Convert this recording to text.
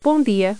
Bom dia.